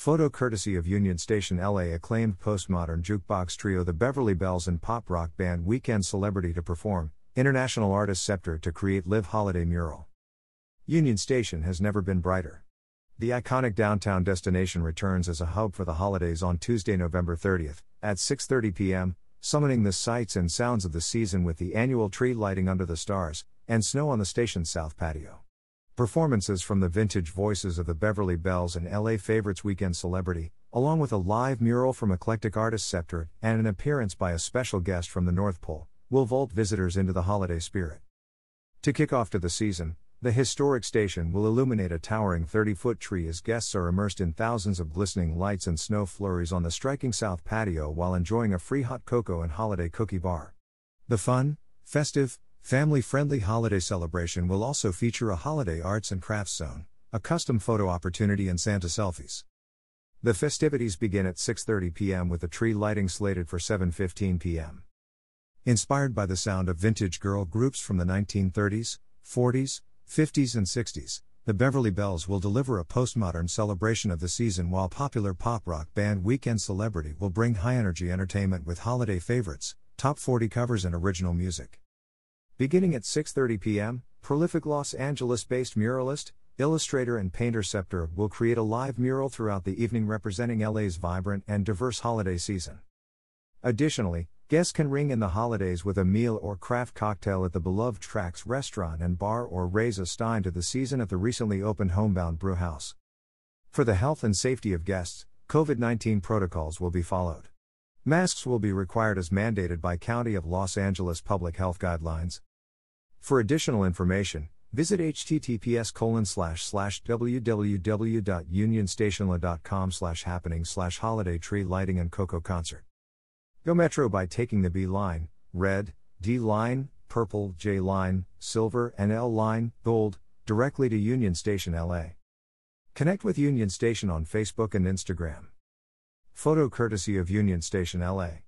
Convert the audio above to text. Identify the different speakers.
Speaker 1: Photo courtesy of Union Station LA acclaimed postmodern jukebox trio the Beverly Bells and pop rock band Weekend Celebrity to perform, international artist Scepter to create Live Holiday mural. Union Station has never been brighter. The iconic downtown destination returns as a hub for the holidays on Tuesday, November 30th, at 6:30 p.m., summoning the sights and sounds of the season with the annual tree lighting under the stars and snow on the station's south patio. Performances from the vintage voices of the Beverly Bells and LA Favorites Weekend Celebrity, along with a live mural from eclectic artist Scepter and an appearance by a special guest from the North Pole, will vault visitors into the holiday spirit. To kick off to the season, the historic station will illuminate a towering 30 foot tree as guests are immersed in thousands of glistening lights and snow flurries on the striking south patio while enjoying a free hot cocoa and holiday cookie bar. The fun, festive, Family friendly holiday celebration will also feature a holiday arts and crafts zone, a custom photo opportunity, and Santa selfies. The festivities begin at 6:30 p.m. with the tree lighting slated for 7:15 p.m. Inspired by the sound of vintage girl groups from the 1930s, 40s, 50s and 60s, the Beverly Bells will deliver a postmodern celebration of the season while popular pop rock band Weekend Celebrity will bring high-energy entertainment with holiday favorites, top 40 covers and original music. Beginning at 6:30 p.m., prolific Los Angeles-based muralist, illustrator and painter Scepter will create a live mural throughout the evening representing LA's vibrant and diverse holiday season. Additionally, guests can ring in the holidays with a meal or craft cocktail at the beloved Tracks restaurant and bar or raise a stein to the season at the recently opened Homebound Brew Haus. For the health and safety of guests, COVID 19 protocols will be followed. Masks will be required as mandated by County of Los Angeles public health guidelines. For additional information, visit https www.unionstationla.com happening holiday tree lighting and cocoa concert. Go Metro by taking the B line, red, D line, purple, J line, silver, and L line, gold, directly to Union Station LA. Connect with Union Station on Facebook and Instagram. Photo courtesy of Union Station LA.